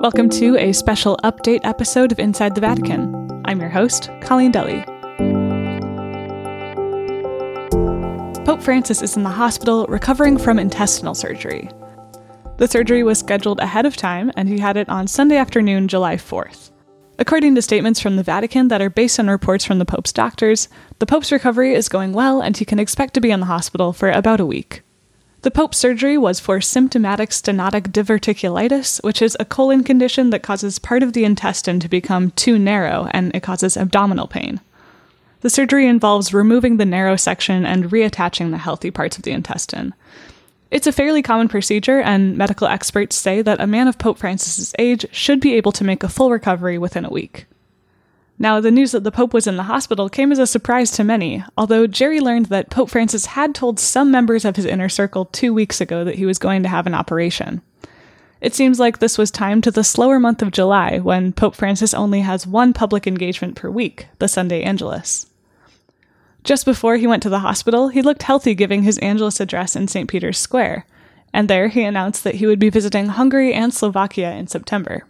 Welcome to a special update episode of Inside the Vatican. I'm your host, Colleen Dulle. Pope Francis is in the hospital recovering from intestinal surgery. The surgery was scheduled ahead of time, and he had it on Sunday afternoon, July 4th. According to statements from the Vatican that are based on reports from the Pope's doctors, the Pope's recovery is going well and he can expect to be in the hospital for about a week. The Pope's surgery was for symptomatic stenotic diverticulitis, which is a colon condition that causes part of the intestine to become too narrow and it causes abdominal pain. The surgery involves removing the narrow section and reattaching the healthy parts of the intestine. It's a fairly common procedure, and medical experts say that a man of Pope Francis's age should be able to make a full recovery within a week. Now, the news that the Pope was in the hospital came as a surprise to many, although Jerry learned that Pope Francis had told some members of his inner circle two weeks ago that he was going to have an operation. It seems like this was timed to the slower month of July, when Pope Francis only has one public engagement per week, the Sunday Angelus. Just before he went to the hospital, he looked healthy giving his Angelus address in St. Peter's Square, and there he announced that he would be visiting Hungary and Slovakia in September.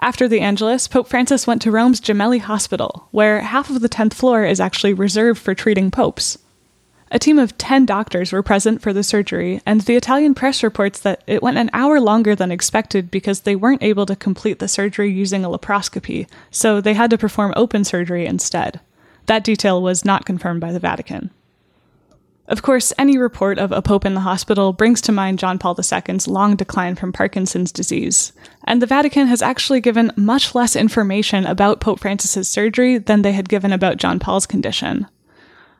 After the Angelus, Pope Francis went to Rome's Gemelli Hospital, where half of the 10th floor is actually reserved for treating popes. A team of 10 doctors were present for the surgery, and the Italian press reports that it went an hour longer than expected because they weren't able to complete the surgery using a laparoscopy, so they had to perform open surgery instead. That detail was not confirmed by the Vatican. Of course, any report of a pope in the hospital brings to mind John Paul II's long decline from Parkinson's disease, and the Vatican has actually given much less information about Pope Francis's surgery than they had given about John Paul's condition.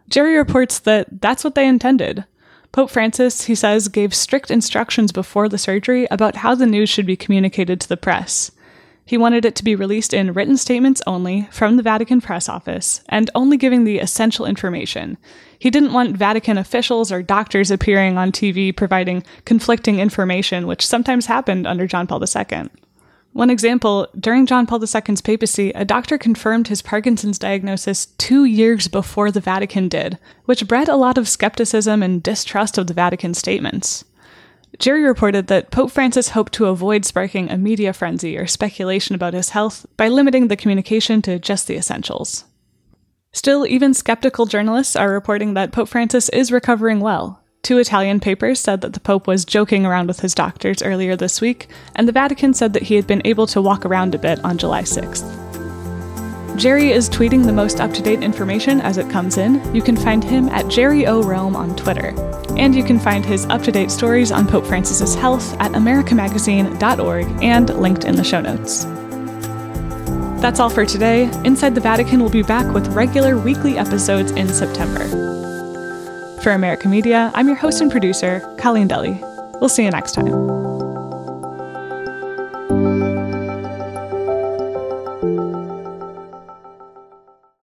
Jerry reports that that's what they intended. Pope Francis, he says, gave strict instructions before the surgery about how the news should be communicated to the press. He wanted it to be released in written statements only from the Vatican press office and only giving the essential information. He didn't want Vatican officials or doctors appearing on TV providing conflicting information, which sometimes happened under John Paul II. One example during John Paul II's papacy, a doctor confirmed his Parkinson's diagnosis two years before the Vatican did, which bred a lot of skepticism and distrust of the Vatican statements. Jerry reported that Pope Francis hoped to avoid sparking a media frenzy or speculation about his health by limiting the communication to just the essentials. Still, even skeptical journalists are reporting that Pope Francis is recovering well. Two Italian papers said that the Pope was joking around with his doctors earlier this week, and the Vatican said that he had been able to walk around a bit on July 6th. Jerry is tweeting the most up to date information as it comes in. You can find him at Jerry O. On Twitter. And you can find his up to date stories on Pope Francis's health at americamagazine.org and linked in the show notes. That's all for today. Inside the Vatican will be back with regular weekly episodes in September. For America Media, I'm your host and producer, Colleen Dulle. We'll see you next time.